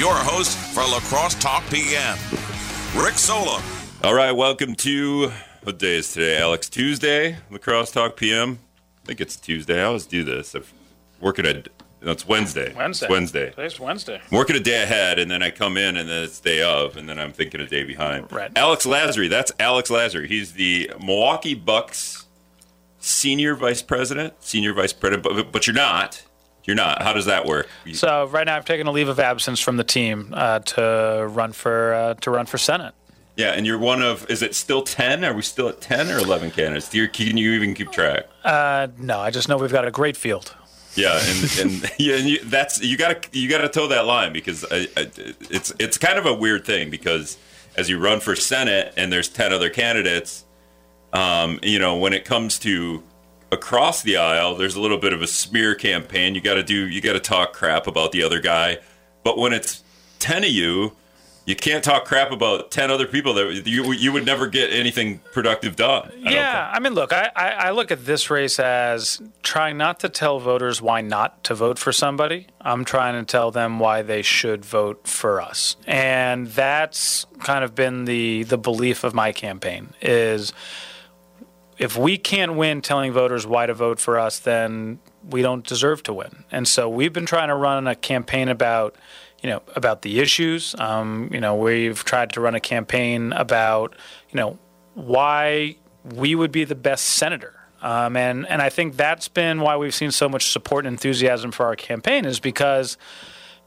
your host for La Crosse Talk PM, Rick Solem. All right, welcome to what day is today, Alex? Tuesday, La Crosse Talk PM. I think it's Tuesday. I always do this. I'm working at no, it's Wednesday. Wednesday. It's Wednesday. Today's Wednesday. I'm working a day ahead, and then I come in, and then it's day of, and then I'm thinking a day behind. Right. Alex Lasry. That's Alex Lasry. He's the Milwaukee Bucks senior vice president, senior vice president, but, but you're not. You're not. How does that work? So right now, I've taken a leave of absence from the team uh, to run for uh, to run for Senate. Yeah, and you're one of. Is it still ten? Are we still at ten or eleven candidates? Do you, can you even keep track? Uh, no, I just know we've got a great field. Yeah, and, and yeah, and you, that's you got to you got to toe that line because I, I, it's it's kind of a weird thing because as you run for Senate and there's ten other candidates, um, you know, when it comes to across the aisle, there's a little bit of a smear campaign. You got to do you got to talk crap about the other guy, but when it's ten of you, you can't talk crap about ten other people that you you would never get anything productive done. I yeah, I mean, look, I, I, I, look at this race as trying not to tell voters why not to vote for somebody. I'm trying to tell them why they should vote for us, and that's kind of been the the belief of my campaign is if we can't win telling voters why to vote for us, then we don't deserve to win. And so we've been trying to run a campaign about, you know, about the issues. Um, you know, we've tried to run a campaign about, you know, why we would be the best senator. Um, and and I think that's been why we've seen so much support and enthusiasm for our campaign is because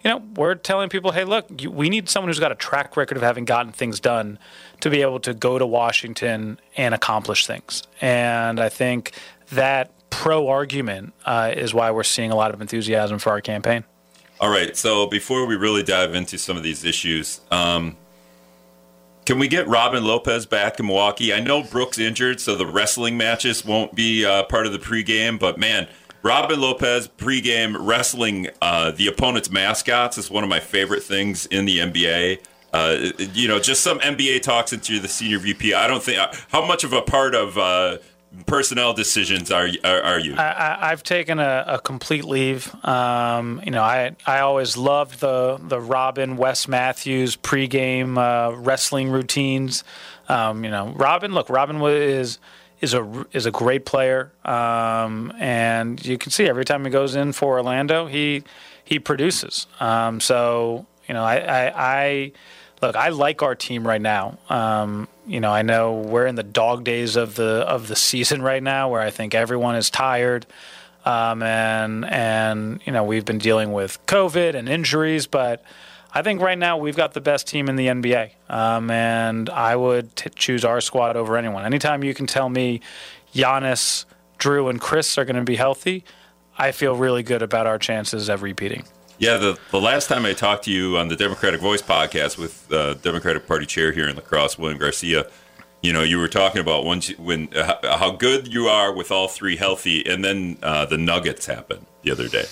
you know, we're telling people, hey, look, you, we need someone who's got a track record of having gotten things done to be able to go to Washington and accomplish things. And I think that pro argument uh, is why we're seeing a lot of enthusiasm for our campaign. All right. So before we really dive into some of these issues, um, can we get Robin Lopez back in Milwaukee? I know Brook's injured, so the wrestling matches won't be uh, part of the pregame. But man, Robin Lopez pregame wrestling uh, the opponent's mascots is one of my favorite things in the NBA. Uh, you know, just some NBA talks into the senior VP. I don't think how much of a part of uh, personnel decisions are are, are you? I, have taken a, a, complete leave. Um, you know, I I always loved the the Robin Wes Matthews pregame uh, wrestling routines. Um, you know, Robin. Look, Robin is is a is a great player, um, and you can see every time he goes in for Orlando, he he produces. Um, so you know, I, I, I, look, I like our team right now. Um, you know, I know we're in the dog days of the of the season right now, where I think everyone is tired, um, and and you know we've been dealing with COVID and injuries, but I think right now we've got the best team in the NBA, um, and I would t- choose our squad over anyone. Anytime you can tell me Giannis, Jrue, and Khris are going to be healthy, I feel really good about our chances of repeating. Yeah, the, the last time I talked to you on the Democratic Voice podcast with uh, Democratic Party chair here in La Crosse, William Garcia, you know, you were talking about when, when uh, how good you are with all three healthy, and then uh, the Nuggets happened the other day.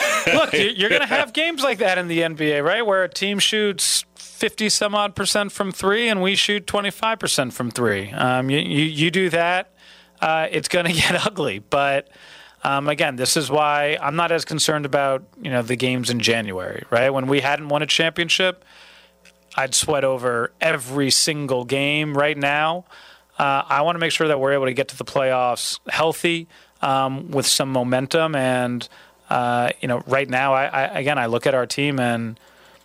Look, you're going to have games like that in the NBA, right? Where a team shoots 50 some odd percent from three and we shoot 25 percent from three. Um, you, you, you, do that, uh, it's going to get ugly. But um, again, this is why I'm not as concerned about you know the games in January, right? When we hadn't won a championship, I'd sweat over every single game. Right now, uh, I want to make sure that we're able to get to the playoffs healthy um, with some momentum and uh, you know, right now, I, I, again, I look at our team and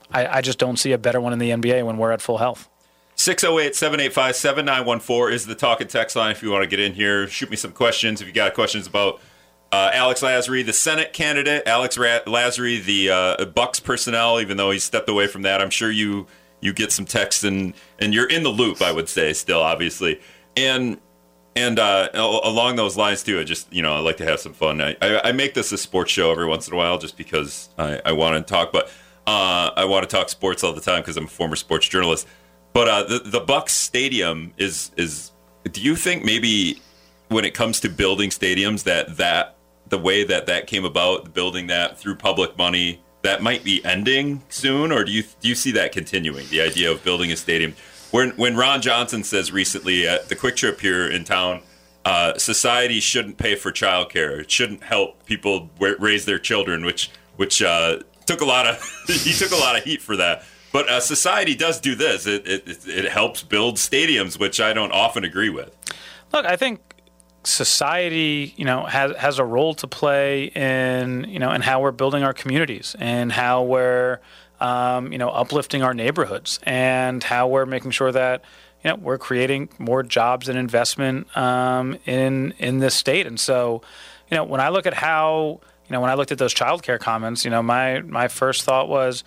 I, I just don't see a better one in the NBA when we're at full health. 608 785 7914 is the talk and text line if you want to get in here. Shoot me some questions if you got questions about uh, Alex Lasry, the Senate candidate, Alex Ra- Lasry, the uh, Bucks personnel, even though he stepped away from that. I'm sure you you get some texts and, and you're in the loop, I would say, still, obviously. And and uh, along those lines too, I just you know I like to have some fun. I, I, I make this a sports show every once in a while just because I, I want to talk, but uh, I want to talk sports all the time because I'm a former sports journalist. But uh, the the Bucks Stadium is is. Do you think maybe when it comes to building stadiums that that the way that that came about, building that through public money, that might be ending soon, or do you do you see that continuing? The idea of building a stadium when when Ron Johnson says recently at the Kwik Trip here in town, uh, society shouldn't pay for childcare. It shouldn't help people raise their children, which which uh, took a lot of he took a lot of heat for that. But uh, society does do this. It, it it helps build stadiums, which I don't often agree with. Look, I think society, you know, has has a role to play in you know in how we're building our communities and how we're um, you know uplifting our neighborhoods and how we're making sure that you know we're creating more jobs and investment um, in in this state. And so, you know, when I look at how you know when I looked at those childcare comments, you know, my my first thought was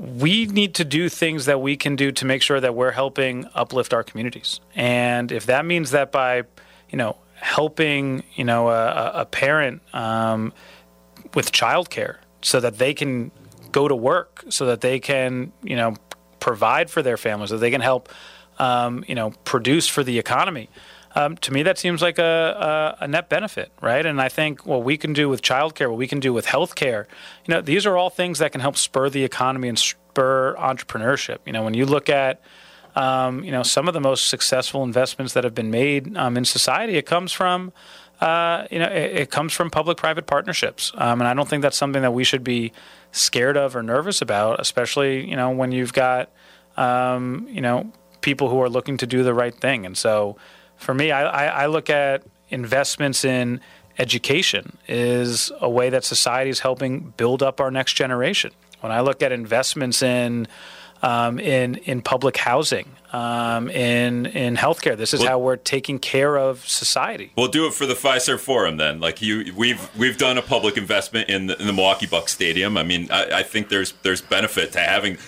we need to do things that we can do to make sure that we're helping uplift our communities. And if that means that by, you know, helping, you know, a, a parent um, with childcare so that they can go to work, so that they can, you know, provide for their families, so they can help, um, you know, produce for the economy um, to me, that seems like a, a, a, net benefit, right? And I think what we can do with childcare, what we can do with healthcare, you know, these are all things that can help spur the economy and spur entrepreneurship. You know, when you look at um, you know some of the most successful investments that have been made um, in society, it comes from uh, you know it, it comes from public-private partnerships, um, and I don't think that's something that we should be scared of or nervous about, especially you know when you've got um, you know people who are looking to do the right thing, and so for me, I, I, I look at investments in education is a way that society is helping build up our next generation. When I look at investments in um, in in public housing, um, in in healthcare. This is well, how we're taking care of society. We'll do it for the Fiserv Forum then. Like you, we've we've done a public investment in the, in the Milwaukee Bucks Stadium. I mean, I, I, think there's there's benefit to having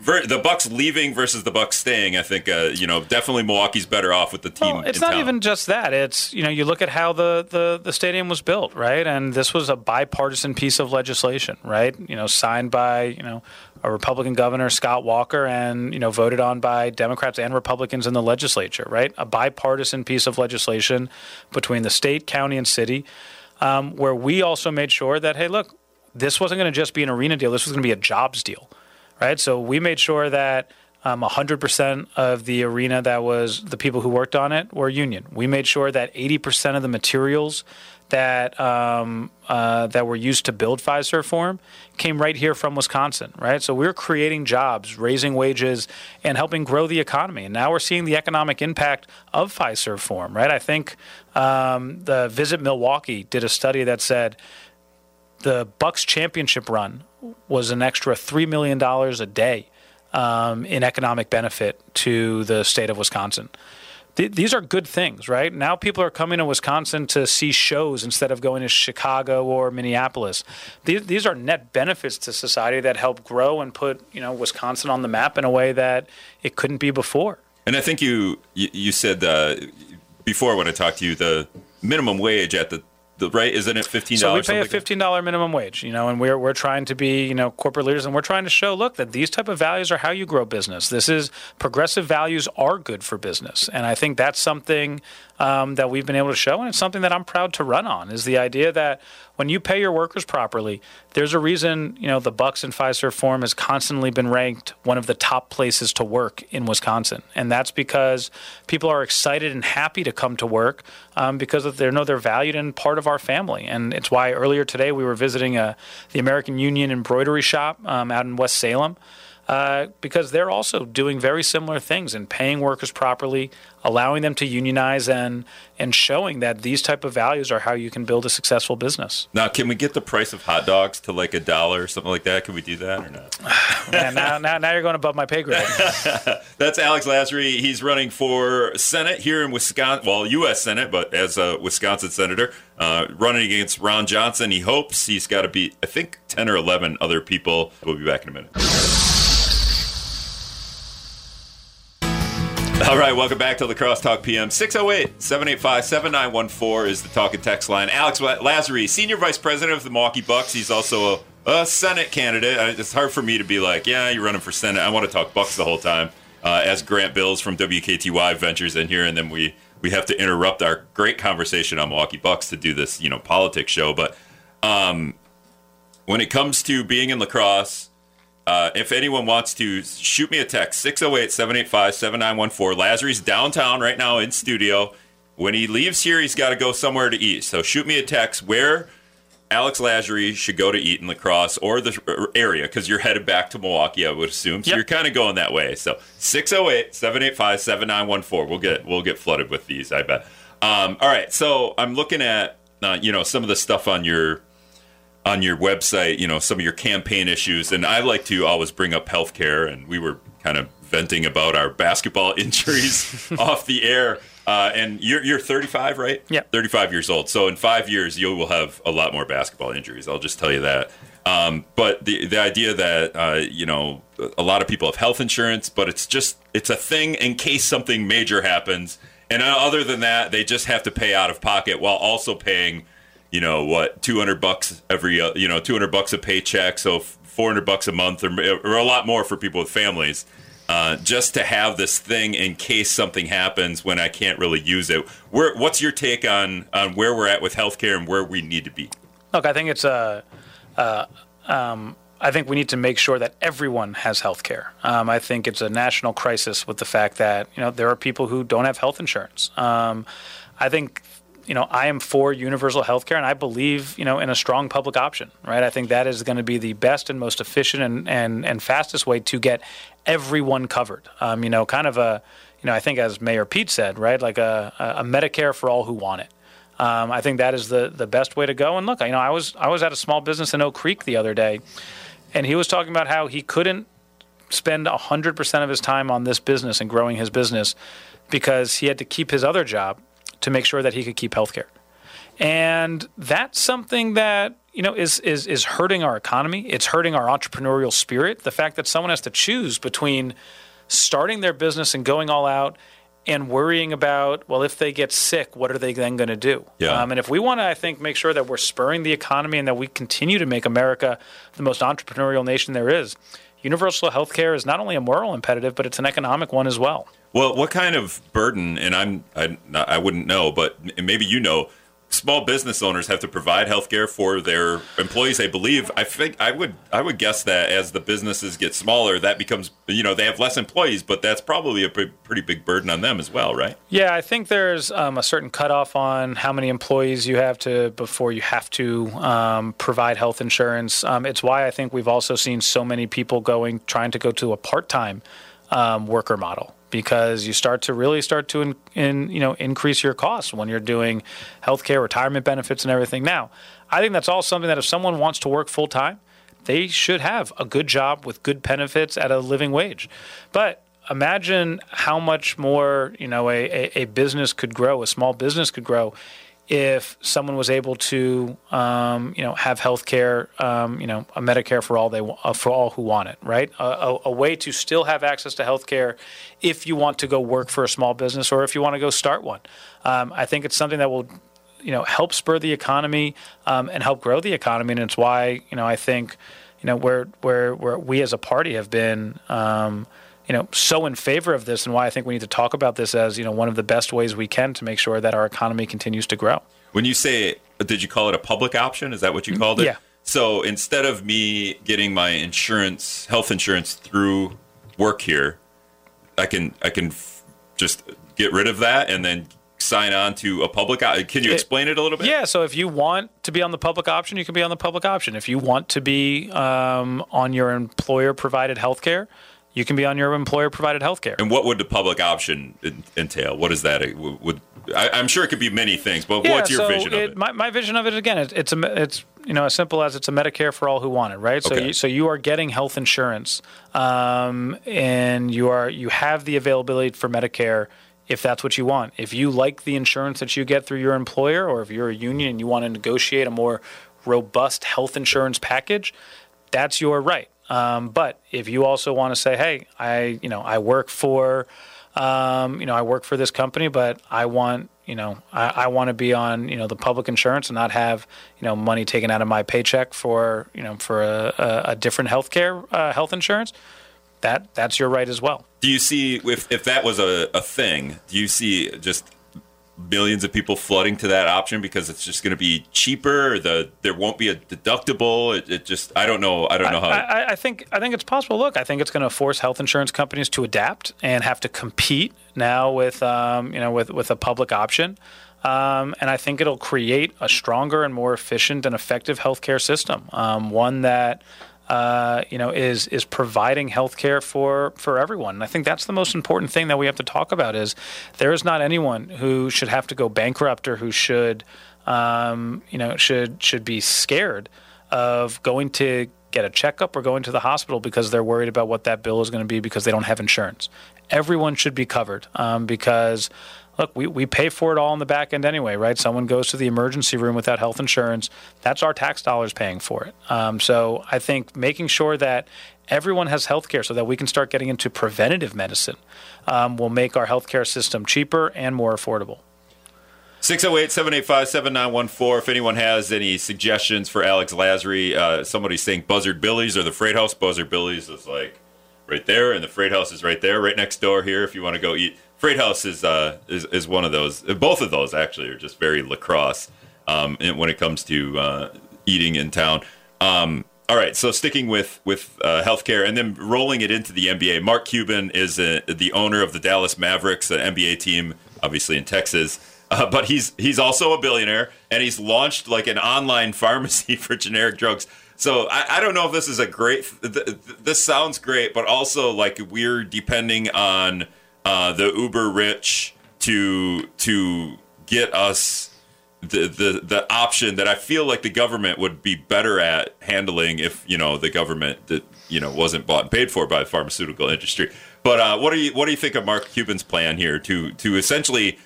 ver, the Bucks leaving versus the Bucks staying. I think uh, you know definitely Milwaukee's better off with the team. Well, it's not town. even just that. It's you know you look at how the, the the stadium was built, right? And this was a bipartisan piece of legislation, right? You know, signed by you know a Republican governor, Scott Walker, and you know voted on by Democrats and Republicans in the legislature. Right, a bipartisan piece of legislation between the state, county, and city, um, where we also made sure that hey, look, this wasn't going to just be an arena deal. This was going to be a jobs deal, right? So we made sure that. Um, 100% of the arena that was the people who worked on it were union. We made sure that 80% of the materials that um, uh, that were used to build Fiserv Forum came right here from Wisconsin, right? So we're creating jobs, raising wages, and helping grow the economy. And now we're seeing the economic impact of Fiserv Forum, right? I think um, the Visit Milwaukee did a study that said the Bucks championship run was an extra three million dollars a day um, in economic benefit to the state of Wisconsin th- these are good things, right? Now people are coming to Wisconsin to see shows instead of going to Chicago or Minneapolis. These, these are net benefits to society that help grow and put you know Wisconsin on the map in a way that it couldn't be before. And I think you you, you said uh, before when I talked to you the minimum wage at the the right isn't it fifteen dollars? So we pay a fifteen dollar minimum wage, you know, and we're we're trying to be you know corporate leaders, and we're trying to show look that these type of values are how you grow business. This is progressive values are good for business, and I think that's something um, that we've been able to show, and it's something that I'm proud to run on. Is the idea that when you pay your workers properly, there's a reason you know the Bucks and Fiserv Forum has constantly been ranked one of the top places to work in Wisconsin, and that's because people are excited and happy to come to work um, because they know they're valued and part of our family, and it's why earlier today we were visiting a, uh, the American Union embroidery shop um, out in West Salem uh, because they're also doing very similar things and paying workers properly, allowing them to unionize, and and showing that these type of values are how you can build a successful business. Now, can we get the price of hot dogs to like a dollar or something like that? Can we do that or not? Man, now, now, now you're going above my pay grade. That's Alex Lasry. He's running for Senate here in Wisconsin, well, U.S. Senate, but as a Wisconsin senator, uh, running against Ron Johnson. He hopes he's got to beat, I think, 10 or 11 other people. We'll be back in a minute. All right, welcome back to La Crosse Talk PM. 608 785 7914 is the talk and text line. Alex Lasry, Senior Vice President of the Milwaukee Bucks. He's also a, a, Senate candidate. It's hard for me to be like, yeah, you're running for Senate. I want to talk Bucks the whole time. Uh, as Grant Bills from WKTY ventures in here, and then we, we have to interrupt our great conversation on Milwaukee Bucks to do this, you know, politics show. But um, when it comes to being in La Crosse, uh, if anyone wants to shoot me a text, 608 785 7914. Lasry's downtown right now in studio. When he leaves here, he's got to go somewhere to eat. So shoot me a text. Where Alex Lasry should go to Eaton La Crosse or the area because you're headed back to Milwaukee, I would assume. So Yep. you're kind of going that way. So 608-785-7914. We'll get we'll get flooded with these, I bet. Um, all right, so I'm looking at uh, you know some of the stuff on your on your website, you know, some of your campaign issues, and I like to always bring up healthcare, and we were kind of venting about our basketball injuries off the air. Uh, and you're you're 35, right? Yeah. 35 years old. So in five years, you will have a lot more basketball injuries. I'll just tell you that. Um, but the the idea that uh, you know a lot of people have health insurance, but it's just it's a thing in case something major happens. And uh, other than that, they just have to pay out of pocket while also paying you know what 200 bucks every uh, you know 200 bucks a paycheck so 400 bucks a month or, or a lot more for people with families uh, just to have this thing in case something happens when I can't really use it. Where, what's your take on on where we're at with healthcare and where we need to be? Look, I think it's a. Uh, um, I think we need to make sure that everyone has health care. Um, I think it's a national crisis with the fact that you know there are people who don't have health insurance. Um, I think you know I am for universal health care, and I believe you know in a strong public option. Right? I think that is going to be the best and most efficient and and, and fastest way to get everyone covered. Um, you know, kind of a you know I think as Mayor Pete said, right, like a, a Medicare for all who want it. Um, I think that is the the best way to go. And look, you know, I was I was at a small business in Oak Creek the other day, and he was talking about how he couldn't spend hundred percent of his time on this business and growing his business because he had to keep his other job to make sure that he could keep healthcare. And that's something that you know is is is hurting our economy. It's hurting our entrepreneurial spirit. The fact that someone has to choose between starting their business and going all out and worrying about well if they get sick what are they then going to do Yeah. um, and if we want to i think make sure that we're spurring the economy and that we continue to make america the most entrepreneurial nation there is universal health care is not only a moral imperative but it's an economic one as well Well, what kind of burden? And I'm I, I wouldn't know, but maybe you know. Small business owners have to provide health care for their employees. I believe. I think I would. I would guess that as the businesses get smaller, that becomes. You know, they have less employees, but that's probably a pretty big burden on them as well, right? Yeah, I think there's um, a certain cutoff on how many employees you have to before you have to um, provide health insurance. Um, it's why I think we've also seen so many people going trying to go to a part-time um, worker model because you start to really start to in, in, you know increase your costs when you're doing healthcare, retirement benefits, and everything. Now, I think that's all something that if someone wants to work full time, they should have a good job with good benefits at a living wage. But imagine how much more you know a, a, a business could grow, a small business could grow, if someone was able to um, you know have health care, um, you know, a Medicare for all they uh, for all who want it, right? A, a, a way to still have access to health care if you want to go work for a small business or if you want to go start one. Um, I think it's something that will you know help spur the economy um, and help grow the economy, and it's why you know I think you know where where where we as a party have been. You know, so in favor of this, and why I think we need to talk about this as you know one of the best ways we can to make sure that our economy continues to grow. When you say, did you call it a public option? Is that what you called it? yeah. So instead of me getting my insurance, health insurance through work here, I can I can f- just get rid of that and then sign on to a public. o- Can you explain it a little bit? Yeah, so if you want to be on the public option, you can be on the public option. If you want to be um, on your employer provided health care, you can be on your employer provided health care. And what would the public option en- entail? What is that? Would I, I'm sure it could be many things, but Yeah, what's your so vision of it? My, my vision of it again, it, it's a, it's you know as simple as it's a Medicare for all who want it, right? So Okay. you, so you are getting health insurance, um, and you are you have the availability for Medicare if that's what you want. If you like the insurance that you get through your employer, or if you're a union and you want to negotiate a more robust health insurance package, that's your right. Um, but if you also want to say, hey, I you know I work for um, you know I work for this company, but I want you know I, I want to be on you know the public insurance and not have you know money taken out of my paycheck for you know for a, a, a different healthcare uh, health insurance. That that's your right as well. Do you see if if that was a, a thing? Do you see just millions of people flooding to that option because it's just going to be cheaper? The there won't be a deductible. It, it just I don't know. I don't know how. I, I, I think I think it's possible. Look, I think it's going to force health insurance companies to adapt and have to compete now with um, you know with with a public option. Um, and I think it'll create a stronger and more efficient and effective healthcare system, um, one that uh, you know is is providing healthcare for for everyone. And I think that's the most important thing that we have to talk about is there is not anyone who should have to go bankrupt or who should um, you know should should be scared of going to get a checkup or going to the hospital because they're worried about what that bill is going to be because they don't have insurance. Everyone should be covered um, because look, we, we pay for it all in the back end anyway, right? Someone goes to the emergency room without health insurance, that's our tax dollars paying for it. Um, so I think making sure that everyone has health care so that we can start getting into preventative medicine um, will make our healthcare system cheaper and more affordable. 608 785 7914. If anyone has any suggestions for Alex Lasry, uh, somebody's saying Buzzard Billy's or the Freight House. Buzzard Billies is like right there, and the Freight House is right there, right next door here if you want to go eat. Freight House is, uh, is, is one of those. Both of those actually are just very lacrosse um, when it comes to uh, eating in town. Um, all right, so sticking with with uh, healthcare and then rolling it into the NBA. Mark Cuban is a, uh, the owner of the Dallas Mavericks, an NBA team, obviously in Texas. Uh, but he's he's also a billionaire, and he's launched like an online pharmacy for generic drugs. So I, I don't know if this is a great. Th- th- this sounds great, but also like we're depending on uh, the uber rich to to get us the, the the option that I feel like the government would be better at handling if you know the government that you know wasn't bought and paid for by the pharmaceutical industry. But uh, what do you what do you think of Mark Cuban's plan here to to essentially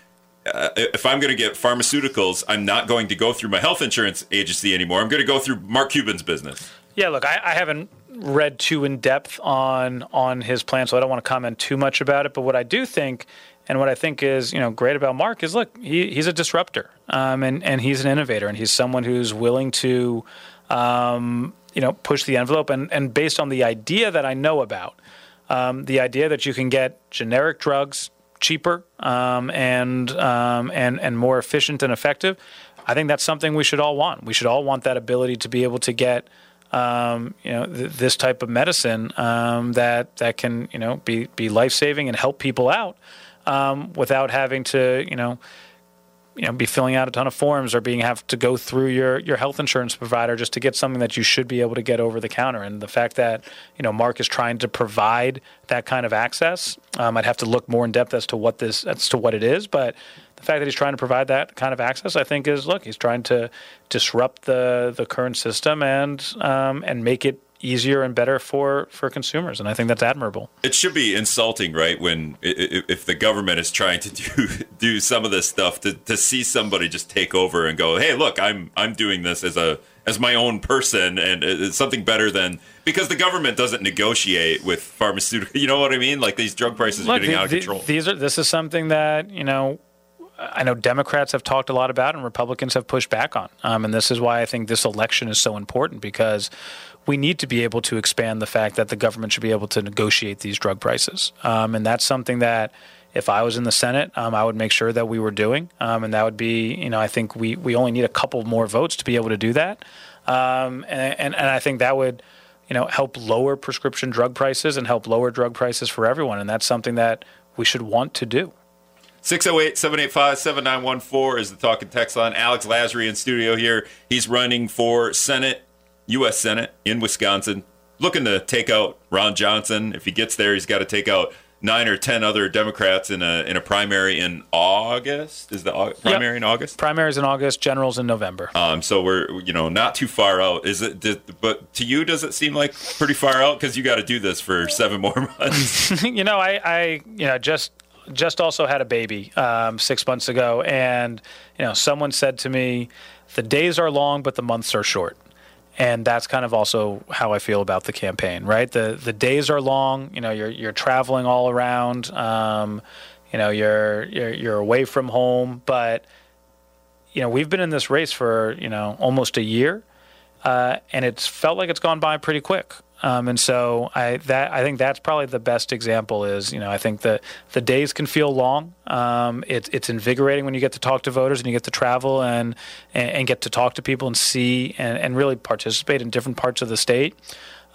uh, if I'm going to get pharmaceuticals, I'm not going to go through my health insurance agency anymore. I'm going to go through Mark Cuban's business. Yeah, look, I, I haven't read too in depth on on his plan, so I don't want to comment too much about it. But what I do think, and what I think is you know great about Mark is look, he, he's a disruptor, um, and and he's an innovator, and he's someone who's willing to, um, you know, push the envelope, and and based on the idea that I know about, um, the idea that you can get generic drugs cheaper um, and um, and and more efficient and effective. I think that's something we should all want. We should all want that ability to be able to get um, you know th- this type of medicine um, that that can you know be be life saving and help people out um, without having to you know you know be filling out a ton of forms or being have to go through your your health insurance provider just to get something that you should be able to get over the counter. And the fact that you know Mark is trying to provide that kind of access um, I'd have to look more in depth as to what this as to what it is. But the fact that he's trying to provide that kind of access I think is look he's trying to disrupt the the current system and um, and make it easier and better for for consumers and i think that's admirable it should be insulting right when if the government is trying to do do some of this stuff to, to see somebody just take over and go hey look i'm i'm doing this as a as my own person and it's something better than because the government doesn't negotiate with pharmaceutical you know what i mean like these drug prices look, are getting the, out of control these are this is something that you know I know Democrats have talked a lot about and Republicans have pushed back on. Um, and this is why I think this election is so important because we need to be able to expand the fact that the government should be able to negotiate these drug prices. Um, and that's something that if I was in the Senate, um, I would make sure that we were doing. Um, and that would be, you know, I think we, we only need a couple more votes to be able to do that. Um, and, and, and I think that would, you know, help lower prescription drug prices and help lower drug prices for everyone. And that's something that we should want to do. 608 785 7914 is the talking text line. Alex Lasry in studio here. He's running for Senate U.S. Senate in Wisconsin, looking to take out Ron Johnson. If he gets there, he's got to take out nine or ten other Democrats in a in a primary in August. Is the primary yep. in August? Primaries in August, generals in November. Um, so we're you know not too far out. Is it? Did, but to you, does it seem like pretty far out? Because you got to do this for seven more months. you know, I, I you know just just also had a baby um, six months ago, and you know someone said to me, "The days are long, but the months are short." And that's kind of also how I feel about the campaign. Right, the the days are long. You know, you're you're traveling all around. Um, you know, you're, you're you're away from home, but you know we've been in this race for you know almost a year, uh, and it's felt like it's gone by pretty quick. Um, and so I that I think that's probably the best example is you know I think that the days can feel long. Um, it's it's invigorating when you get to talk to voters and you get to travel and and, and get to talk to people and see and, and really participate in different parts of the state.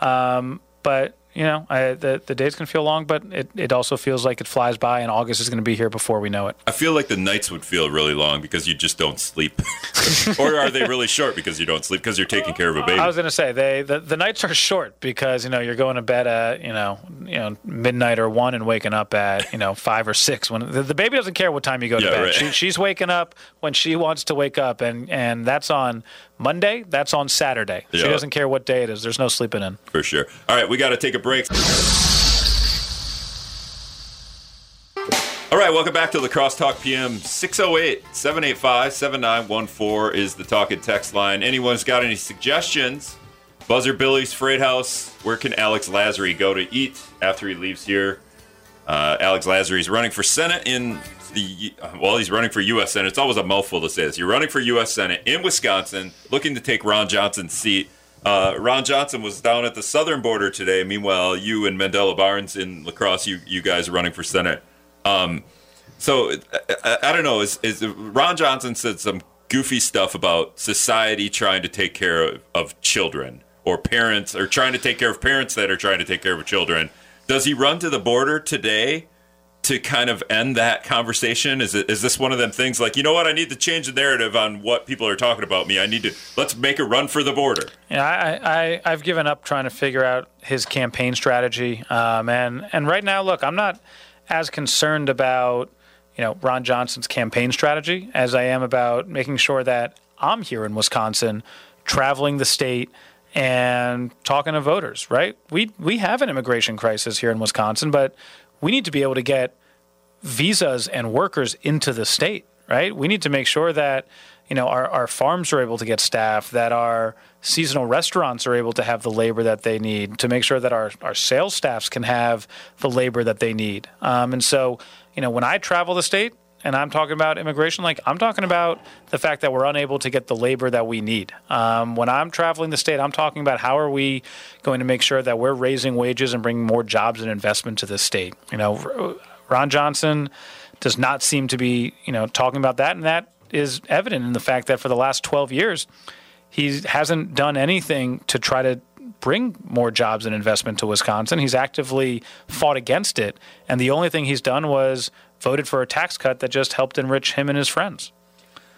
Um, but you know, I, the the days can feel long, but it, it also feels like it flies by, and August is going to be here before we know it. I feel like the nights would feel really long because you just don't sleep, or are they really short because you don't sleep because you're taking care of a baby? I was going to say they the, the nights are short because you know you're going to bed at you know you know midnight or one and waking up at you know five or six. When the, the baby doesn't care what time you go to Yeah, bed, right. she, she's waking up when she wants to wake up, and and that's on Monday. That's on Saturday. She doesn't care what day it is. There's no sleeping in. For sure. All right, we got to take a break. All right, welcome back to the Crosstalk PM. 608 785 7914 is the talk and text line. Anyone's got any suggestions? Buzzard Billy's Freight House. Where can Alex Lasry go to eat after he leaves here? Uh, Alex Lasry is running for Senate in the well, he's running for U.S. Senate. It's always a mouthful to say this. You're running for U.S. Senate in Wisconsin, looking to take Ron Johnson's seat. Uh, Ron Johnson was down at the southern border today. Meanwhile, you and Mandela Barnes in La Crosse, you you guys are running for Senate. Um, so I, I, don't know. Is, is Ron Johnson said some goofy stuff about society trying to take care of, of children or parents or trying to take care of parents that are trying to take care of children. Does he run to the border today to kind of end that conversation? Is it is this one of them things like you know what? I need to change the narrative on what people are talking about me. I need to let's make a run for the border. Yeah, I, I, I've given up trying to figure out his campaign strategy. Um, and, and right now, look, I'm not as concerned about, you know, Ron Johnson's campaign strategy as I am about making sure that I'm here in Wisconsin, traveling the state and talking to voters, right? We, we have an immigration crisis here in Wisconsin, but we need to be able to get visas and workers into the state, right? We need to make sure that you know our, our farms are able to get staff, that our seasonal restaurants are able to have the labor that they need, to make sure that our, our sales staffs can have the labor that they need. Um, and so, you know, when I travel the state and I'm talking about immigration, like I'm talking about the fact that we're unable to get the labor that we need. Um, when I'm traveling the state, I'm talking about how are we going to make sure that we're raising wages and bringing more jobs and investment to the state. You know, Ron Johnson does not seem to be, you know, talking about that, and that is evident in the fact that for the last 12 years, he hasn't done anything to try to bring more jobs and investment to Wisconsin. He's actively fought against it, and the only thing he's done was voted for a tax cut that just helped enrich him and his friends.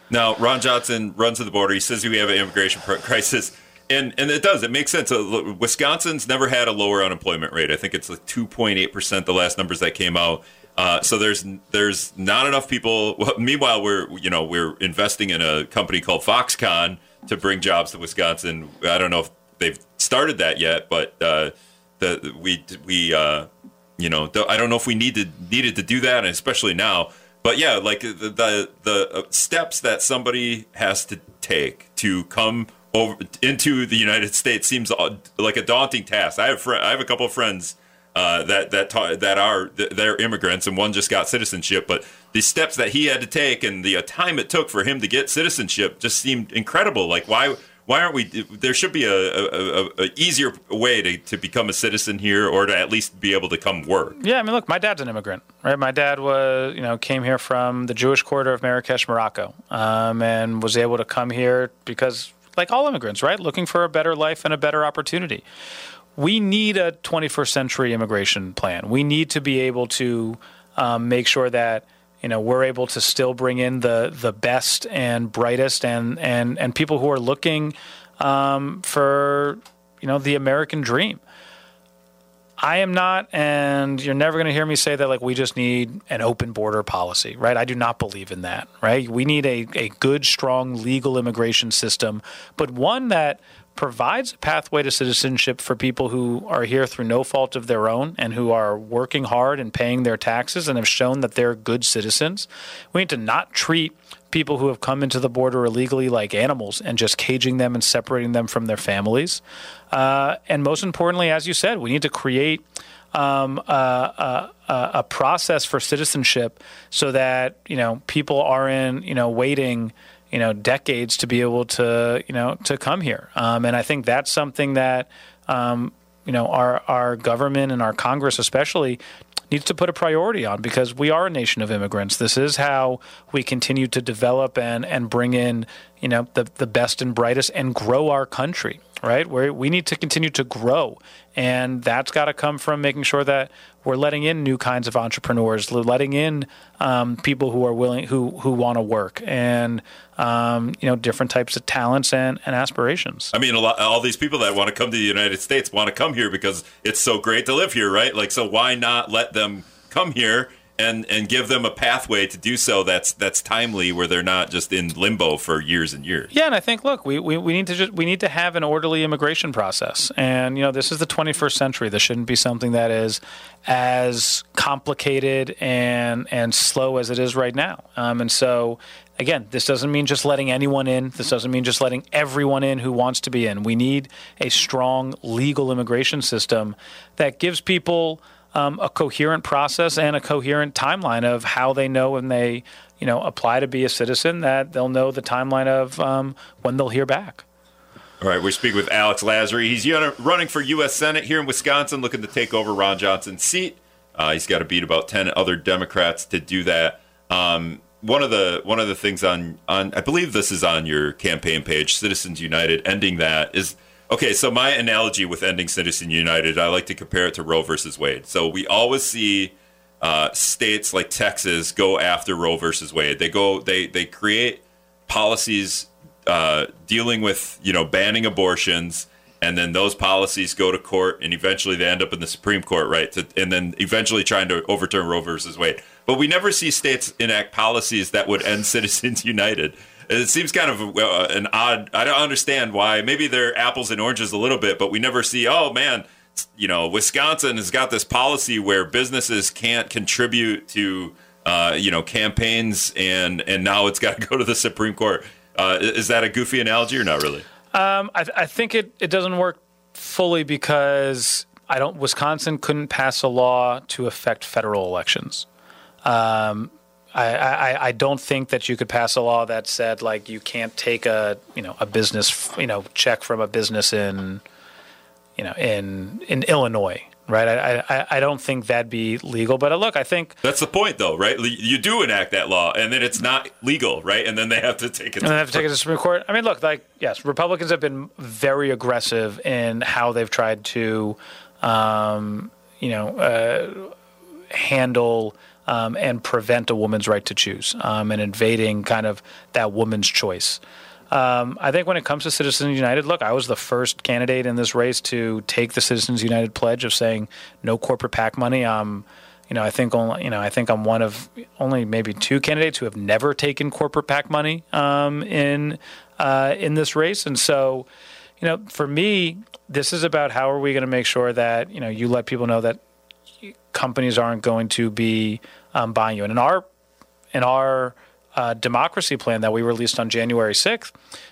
Now, Ron Johnson runs to the border. He says we have an immigration crisis. And, and it does. It makes sense. Uh, Wisconsin's never had a lower unemployment rate. I think it's like 2.8%, the last numbers that came out. Uh, so there's there's not enough people. Meanwhile, we're you know we're investing in a company called Foxconn to bring jobs to Wisconsin. I don't know if they've started that yet, but uh, the we we uh, you know I don't know if we needed needed to do that, especially now. But yeah, like the the, the uh, steps that somebody has to take to come over into the United States seems uh, like a daunting task. I have fr- I have a couple of friends uh, that that ta- that are th- they're immigrants, and one just got citizenship. But the steps that he had to take and the uh, time it took for him to get citizenship just seemed incredible. Like why why aren't we? There should be a, a, a, easier way to, to become a citizen here, or to at least be able to come work. Yeah, I mean, look, my dad's an immigrant, right? My dad was, you know, came here from the Jewish quarter of Marrakesh, Morocco, um, and was able to come here because, like all immigrants, right, looking for a better life and a better opportunity. We need a 21st century immigration plan. We need to be able to um, make sure that you know we're able to still bring in the the best and brightest and and and people who are looking um, for you know the American dream. I am not, and you're never going to hear me say that like we just need an open border policy, right? I do not believe in that, right? We need a, a good, strong legal immigration system, but one that provides a pathway to citizenship for people who are here through no fault of their own and who are working hard and paying their taxes and have shown that they're good citizens. We need to not treat people who have come into the border illegally like animals and just caging them and separating them from their families. Uh, and most importantly, as you said, we need to create um, a, a, a process for citizenship so that you know people aren't you know waiting you know decades to be able to you know to come here. Um, and I think that's something that um, you know our our government and our Congress especially needs to put a priority on because we are a nation of immigrants. This is how we continue to develop and, and bring in you know the the best and brightest and grow our country right where we need to continue to grow and that's got to come from making sure that we're letting in new kinds of entrepreneurs letting in um, people who are willing who who want to work and um, you know different types of talents and, and aspirations I mean, lot, all these people that want to come to the United States want to come here because it's so great to live here, right? Like, so why not let them come here and and give them a pathway to do so that's that's timely, where they're not just in limbo for years and years. Yeah, and I think look, we, we, we need to just we need to have an orderly immigration process. And you know, this is the 21st century. This shouldn't be something that is as complicated and and slow as it is right now. Um, and so again, this doesn't mean just letting anyone in. This doesn't mean just letting everyone in who wants to be in. We need a strong legal immigration system that gives people um, a coherent process and a coherent timeline of how they know when they, you know, apply to be a citizen. That they'll know the timeline of um, when they'll hear back. All right, we speak with Alex Lasry. He's running for U.S. Senate here in Wisconsin, looking to take over Ron Johnson's seat. Uh, he's got to beat about ten other Democrats to do that. Um, one of the one of the things on on I believe this is on your campaign page, Citizens United, ending that is okay. So my analogy with ending Citizens United, I like to compare it to Roe versus Wade. So we always see uh, states like Texas go after Roe versus Wade. They go they they create policies uh, dealing with you know banning abortions, and then those policies go to court, and eventually they end up in the Supreme Court, right? To, and then eventually trying to overturn Roe versus Wade. But we never see states enact policies that would end Citizens United. It seems kind of uh, an odd. I don't understand why. Maybe they're apples and oranges a little bit, but we never see. Oh man, you know, Wisconsin has got this policy where businesses can't contribute to. Uh, you know, campaigns, and and now it's got to go to the Supreme Court. Uh, is that a goofy analogy or not really? Um, I, I think it, it doesn't work fully because I don't. Wisconsin couldn't pass a law to affect federal elections. Um, I, I, I don't think that you could pass a law that said like you can't take a you know a business you know check from a business in you know in in Illinois right? I, I, I don't think that'd be legal. But uh, look, I think that's the point, though, right? You do enact that law, and then it's not legal, right? And then they have to take it. And they have to take it to the Supreme Court. I mean, look, like yes, Republicans have been very aggressive in how they've tried to, um, you know, uh, handle. Um, and prevent a woman's right to choose um, and invading kind of that woman's choice. Um, I think when it comes to Citizens United, look, I was the first candidate in this race to take the Citizens United pledge of saying no corporate PAC money. Um, you know, I think only, you know, I think I'm one of only maybe two candidates who have never taken corporate PAC money um, in uh, in this race, and so, you know, for me, this is about how are we going to make sure that you know you let people know that companies aren't going to be um, buying you, and in our in our uh, democracy plan that we released on January 6th,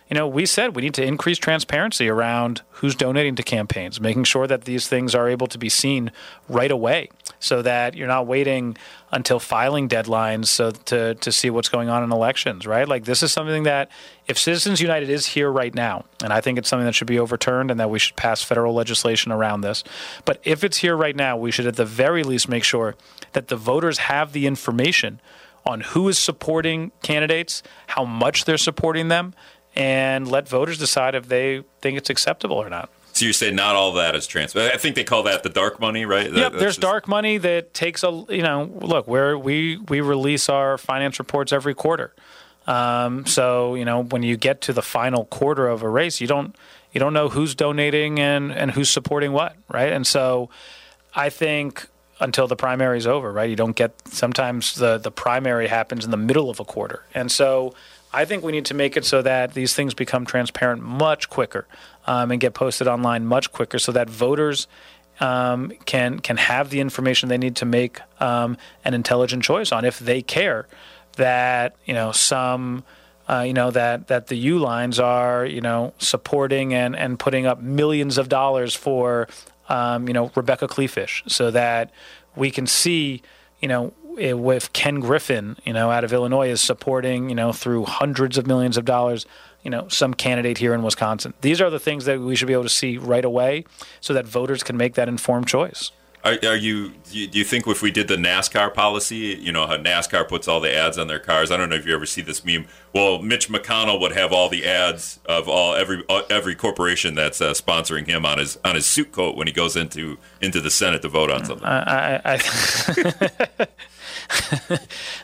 you know, we said we need to increase transparency around who's donating to campaigns, making sure that these things are able to be seen right away so that you're not waiting until filing deadlines so to, to see what's going on in elections, right? Like this is something that if Citizens United is here right now, and I think it's something that should be overturned and that we should pass federal legislation around this, but if it's here right now, we should at the very least make sure that the voters have the information on who is supporting candidates, how much they're supporting them, and let voters decide if they think it's acceptable or not. So you say not all that is transparent. I think they call that the dark money, right? Yep, there's just... dark money that takes a you know look where we we release our finance reports every quarter. Um, so you know when you get to the final quarter of a race, you don't you don't know who's donating and and who's supporting what, right? And so I think until the primary is over, right? You don't get sometimes the the primary happens in the middle of a quarter, and so I think we need to make it so that these things become transparent much quicker um, and get posted online much quicker, so that voters um, can can have the information they need to make um, an intelligent choice on if they care that you know some. Uh, you know that that the Uihleins are you know supporting and and putting up millions of dollars for um, you know, Rebecca Kleefisch, so that we can see, you know, if Ken Griffin, you know, out of Illinois is supporting, you know, through hundreds of millions of dollars, you know, some candidate here in Wisconsin. These are the things that we should be able to see right away so that voters can make that informed choice. Are, are you do, you do you think if we did the NASCAR policy, you know how NASCAR puts all the ads on their cars? I don't know if you ever see this meme. Well, Mitch McConnell would have all the ads of all every uh, every corporation that's uh, sponsoring him on his on his suit coat when he goes into into the Senate to vote on something. I, I, I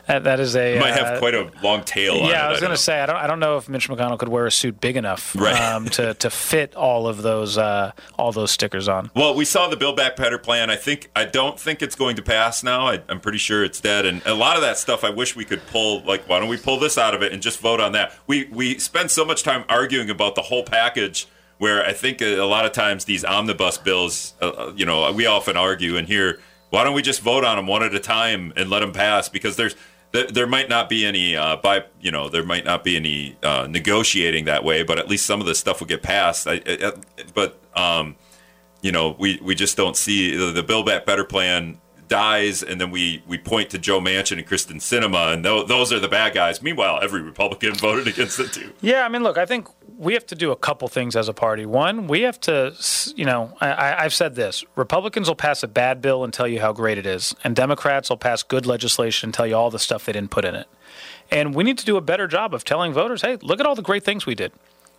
that, that is a It might uh, have quite a long tail. on it, Yeah, I was going to say I don't I don't know if Mitch McConnell could wear a suit big enough Right. um, to to fit all of those uh, all those stickers on. Well, we saw the Build Back Better plan. I think I don't think it's going to pass now. I, I'm pretty sure it's dead. And a lot of that stuff, I wish we could pull. Like, why don't we pull this out of it and just vote on that? We we spend so much time arguing about the whole package. Where I think a, a lot of times these omnibus bills, uh, uh, you know, we often argue and here. Why don't we just vote on them one at a time and let them pass? Because there's there, there might not be any uh, by you know there might not be any uh, negotiating that way, but at least some of this stuff will get passed. I, I, but um, you know, we, we just don't see the, the Back Better plan dies, and then we, we point to Joe Manchin and Kyrsten Sinema, and tho- those are the bad guys. Meanwhile, every Republican voted against it too. Yeah, I mean, look, I think we have to do a couple things as a party. One, we have to, you know, I, I've said this: Republicans will pass a bad bill and tell you how great it is, and Democrats will pass good legislation and tell you all the stuff they didn't put in it. And we need to do a better job of telling voters, hey, look at all the great things we did.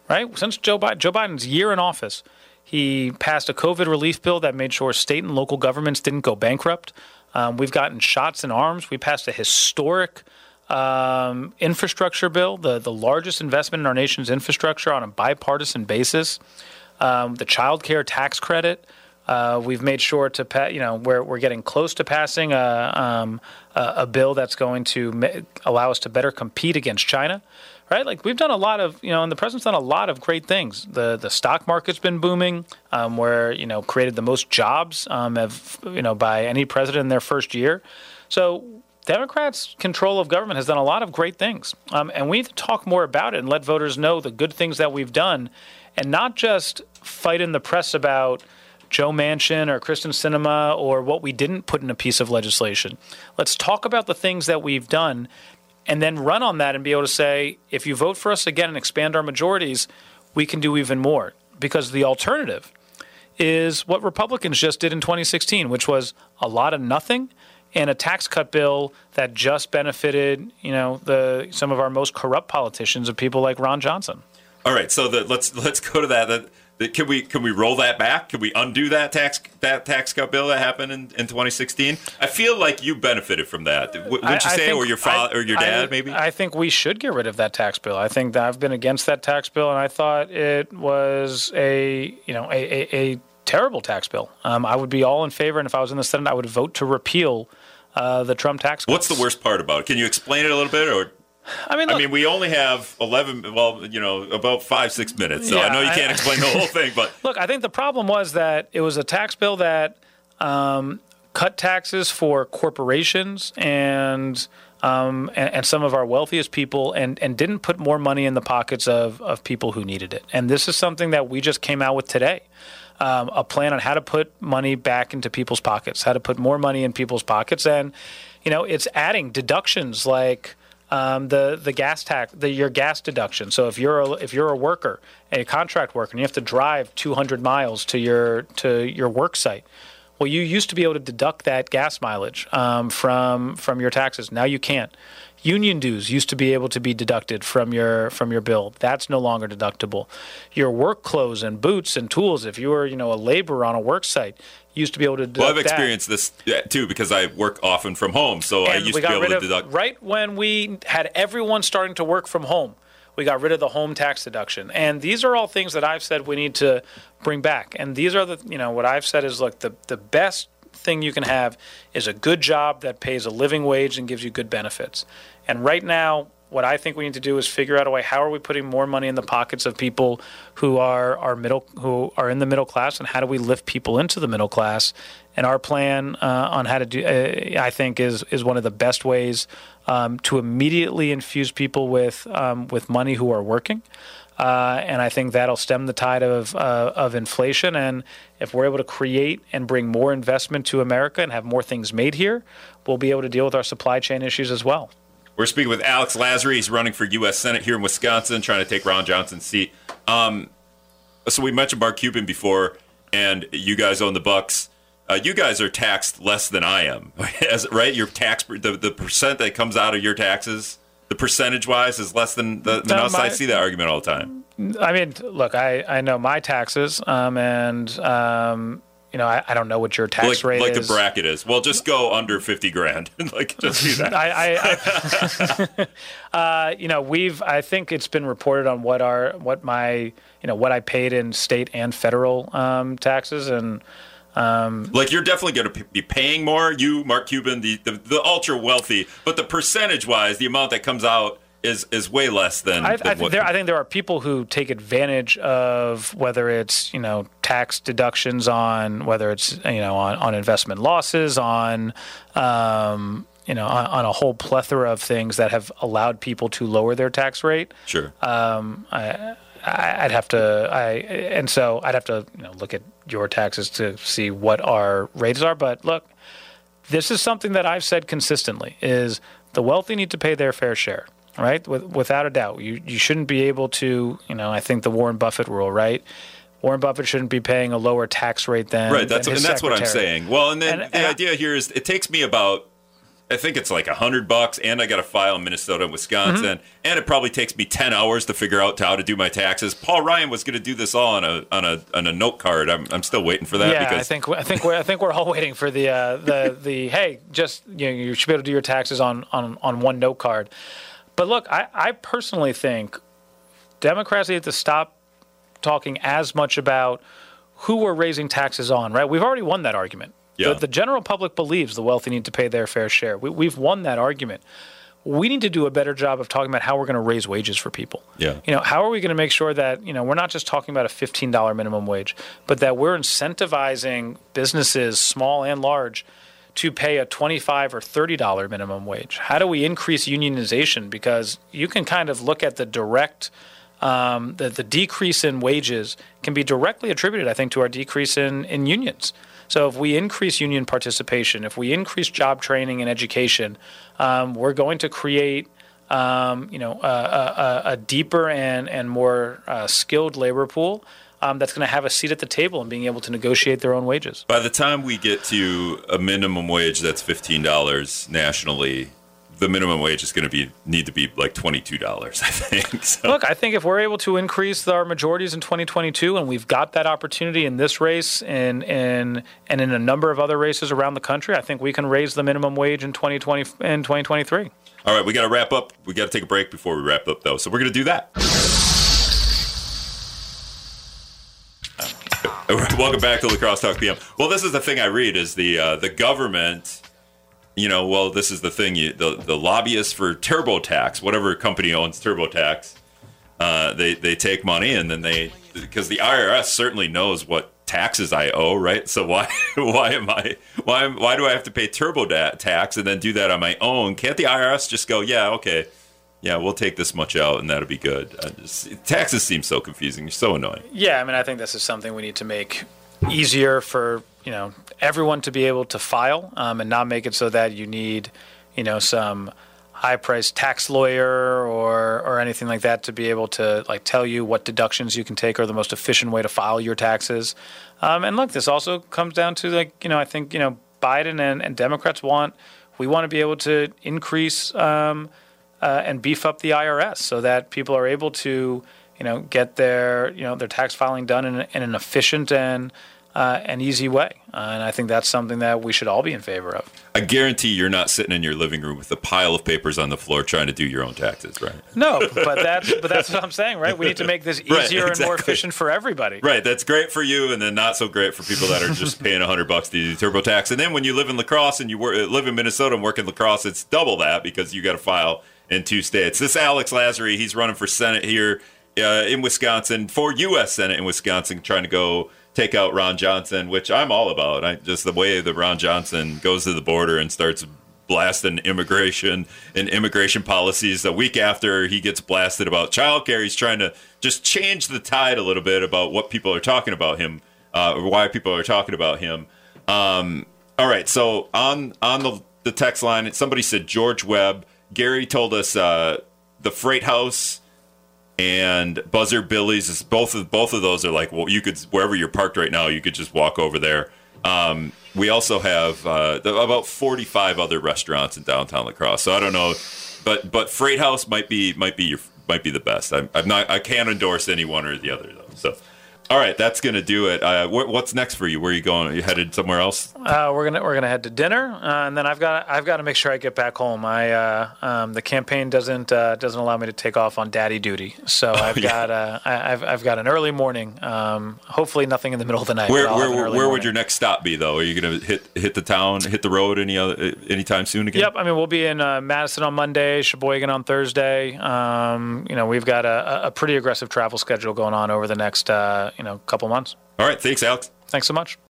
Right? Since Joe Biden, Joe Biden's year in office, he passed a COVID relief bill that made sure state and local governments didn't go bankrupt. Um, we've gotten shots in arms. We passed a historic um, infrastructure bill, the, the largest investment in our nation's infrastructure on a bipartisan basis. Um, the child care tax credit. Uh, we've made sure to, pa- you know, we're, we're getting close to passing a, um, a, a bill that's going to ma- allow us to better compete against China, right? Like we've done a lot of, you know, and the president's done a lot of great things. The the stock market's been booming, um, where you know created the most jobs, um, have, you know, by any president in their first year. So Democrats' control of government has done a lot of great things, um, and we need to talk more about it and let voters know the good things that we've done, and not just fight in the press about Joe Manchin or Kyrsten Sinema or what we didn't put in a piece of legislation. Let's talk about the things that we've done, and then run on that and be able to say, if you vote for us again and expand our majorities, we can do even more. Because the alternative is what Republicans just did in 2016, which was a lot of nothing and a tax cut bill that just benefited, you know, the some of our most corrupt politicians of people like Ron Johnson. All right, so the, let's let's go to that. Can we can we roll that back? Can we undo that tax that tax cut bill that happened in, in 2016? I feel like you benefited from that. Wouldn't you I- I say, think- or your father, I- or your dad, I- maybe? I think we should get rid of that tax bill. I think that I've been against that tax bill, and I thought it was a you know a, a, a terrible tax bill. Um, I would be all in favor, and if I was in the Senate, I would vote to repeal uh, the Trump tax. What's the worst part about it? Can you explain it a little bit, or I mean, I mean, we only have 11, well, you know, about five, six minutes. So I know you can't explain the whole thing, but Look, I think the problem was that it was a tax bill that um, cut taxes for corporations and, um, and and some of our wealthiest people, and and didn't put more money in the pockets of of people who needed it. And this is something that we just came out with today. Um, a plan on how to put money back into people's pockets, how to put more money in people's pockets, and you know, it's adding deductions like um, the the gas tax, the your gas deduction. So if you're a, if you're a worker, a contract worker, and you have to drive 200 miles to your to your work site, well, you used to be able to deduct that gas mileage um, from from your taxes. Now you can't. Union dues used to be able to be deducted from your from your bill. That's no longer deductible. Your work clothes and boots and tools, if you were you know a laborer on a work site, used to be able to deduct well, I've that. experienced this too because I work often from home. So I used to be able to of deduct. right when we had everyone starting to work from home. We got rid of the home tax deduction, and these are all things that I've said we need to bring back. And these are the you know what I've said is look the the best thing you can have is a good job that pays a living wage and gives you good benefits. And right now, what I think we need to do is figure out a way how are we putting more money in the pockets of people who are are middle who are in the middle class, and how do we lift people into the middle class? And our plan uh, on how to do, uh, I think, is is one of the best ways um, to immediately infuse people with um, with money who are working. Uh, and I think that'll stem the tide of uh, of inflation. And if we're able to create and bring more investment to America and have more things made here, we'll be able to deal with our supply chain issues as well. We're speaking with Alex Lasry. He's running for U.S. Senate here in Wisconsin, trying to take Ron Johnson's seat. Um, so we mentioned Mark Cuban before, and you guys own the Bucks. uh, you guys are taxed less than I am, As, right? Your tax, the, the percent that comes out of your taxes, the percentage wise, is less than, the, than us. I see that argument all the time. I mean, look, I, I know my taxes, um, and um, you know, I, I don't know what your tax Like, rate like the bracket is. Well, just go under 50 grand. like, just do that. I, I, I uh, you know, we've. I think it's been reported on what our, what my, you know, what I paid in state and federal um, taxes, and Like you're definitely going to be paying more. You, Mark Cuban, the, the, the ultra wealthy, but the percentage wise, the amount that comes out is is way less than. I, than I, think there, I think there are people who take advantage of whether it's you know tax deductions on whether it's you know on, on investment losses on um, you know on, on a whole plethora of things that have allowed people to lower their tax rate. sure. I, I'd have to I and so I'd have to you know look at your taxes to see what our rates are. But look, this is something that I've said consistently: is the wealthy need to pay their fair share, right? With, without a doubt, you you shouldn't be able to you know I think the Warren Buffett rule, right? Warren Buffett shouldn't be paying a lower tax rate than right. That's than and that's what I'm saying. Well, and then And- the and I- idea here is it takes me about. I think it's like a hundred bucks, and I got to file in Minnesota and Wisconsin, Mm-hmm. and it probably takes me ten hours to figure out how to do my taxes. Paul Ryan was going to do this all on a on a on a note card. I'm I'm still waiting for that Yeah, because I think I think we're I think we're all waiting for the uh, the the hey, just you know, you should be able to do your taxes on on on one note card. But look, I, I personally think Democrats need to stop talking as much about who we're raising taxes on. Right? We've already won that argument. Yeah. The, the general public believes the wealthy need to pay their fair share. We, we've won that argument. We need to do a better job of talking about how we're going to raise wages for people. Yeah. You know, how are we going to make sure that, you know, we're not just talking about a $15 minimum wage, but that we're incentivizing businesses, small and large, to pay a 25 or $30 minimum wage? How do we increase unionization? Because you can kind of look at the direct um, the, the decrease in wages can be directly attributed, I think, to our decrease in, in unions. So if we increase union participation, if we increase job training and education, um, we're going to create um, you know, a, a, a deeper and, and more uh, skilled labor pool um, that's going to have a seat at the table and being able to negotiate their own wages. by the time we get to a minimum wage that's fifteen dollars nationally, the minimum wage is going to be need to be like twenty two dollars. I think. So. Look, I think if we're able to increase our majorities in 2022, and we've got that opportunity in this race and and and in a number of other races around the country, I think we can raise the minimum wage in 2020 in 2023. All right, we got to wrap up. We got to take a break before we wrap up, though. So we're going to do that. Welcome back to La Crosse Talk PM. Well, this is the thing I read is the uh, the government. You know, well, this is the thing. You, the the lobbyists for TurboTax, whatever company owns TurboTax, uh, they they take money and then they because the IRS certainly knows what taxes I owe, right? So why why am I why why do I have to pay TurboTax and then do that on my own? Can't the IRS just go, yeah, okay, yeah, we'll take this much out and that'll be good? Just, taxes seem so confusing, so annoying. Yeah, I mean, I think this is something we need to make easier for you know everyone to be able to file, um, and not make it so that you need you know some high-priced tax lawyer or or anything like that to be able to like tell you what deductions you can take or the most efficient way to file your taxes. Um, and look, this also comes down to like you know I think you know Biden and, and Democrats want we want to be able to increase. Um, uh, and beef up the IRS so that people are able to, you know, get their you know their tax filing done in, in an efficient and uh, an easy way. Uh, and I think that's something that we should all be in favor of. I guarantee you're not sitting in your living room with a pile of papers on the floor trying to do your own taxes, right? No, but that's but that's what I'm saying, right? We need to make this easier Right, and more efficient for everybody. Right, that's great for you, and then not so great for people that are just paying hundred bucks to do TurboTax. And then when you live in La Crosse and you work, live in Minnesota and work in La Crosse, it's double that because you got to file in two states. This Alex Lasry, he's running for Senate here uh, in Wisconsin for U.S. Senate in Wisconsin, trying to go take out Ron Johnson, which I'm all about. I just the way that Ron Johnson goes to the border and starts blasting immigration and immigration policies the week after he gets blasted about childcare he's trying to just change the tide a little bit about what people are talking about him uh, or why people are talking about him um, all right so on on the, the text line somebody said george webb gary told us uh, the freight house and Buzzard Billy's both of both of those are like well you could wherever you're parked right now you could just walk over there Um, we also have uh, about 45 other restaurants in downtown Lacrosse. So I don't know, but but Freight House might be might be your might be the best. I'm, I'm not I can't endorse any one or the other though. So. All right, that's gonna do it. Uh, wh- what's next for you? Where are you going? Are you headed somewhere else? Uh, we're gonna we're gonna head to dinner, uh, and then I've got I've got to make sure I get back home. I uh, um, the campaign doesn't uh, doesn't allow me to take off on daddy duty, so I've yeah. got uh, I, I've I've got an early morning. Um, hopefully, nothing in the middle of the night. Where where, where, where would morning. your next stop be though? Are you gonna hit hit the town, hit the road any other anytime soon again? Yep, I mean we'll be in uh, Madison on Monday, Sheboygan on Thursday. Um, you know we've got a, a pretty aggressive travel schedule going on over the next uh, you know a couple months. All right, thanks, Alex. Thanks so much.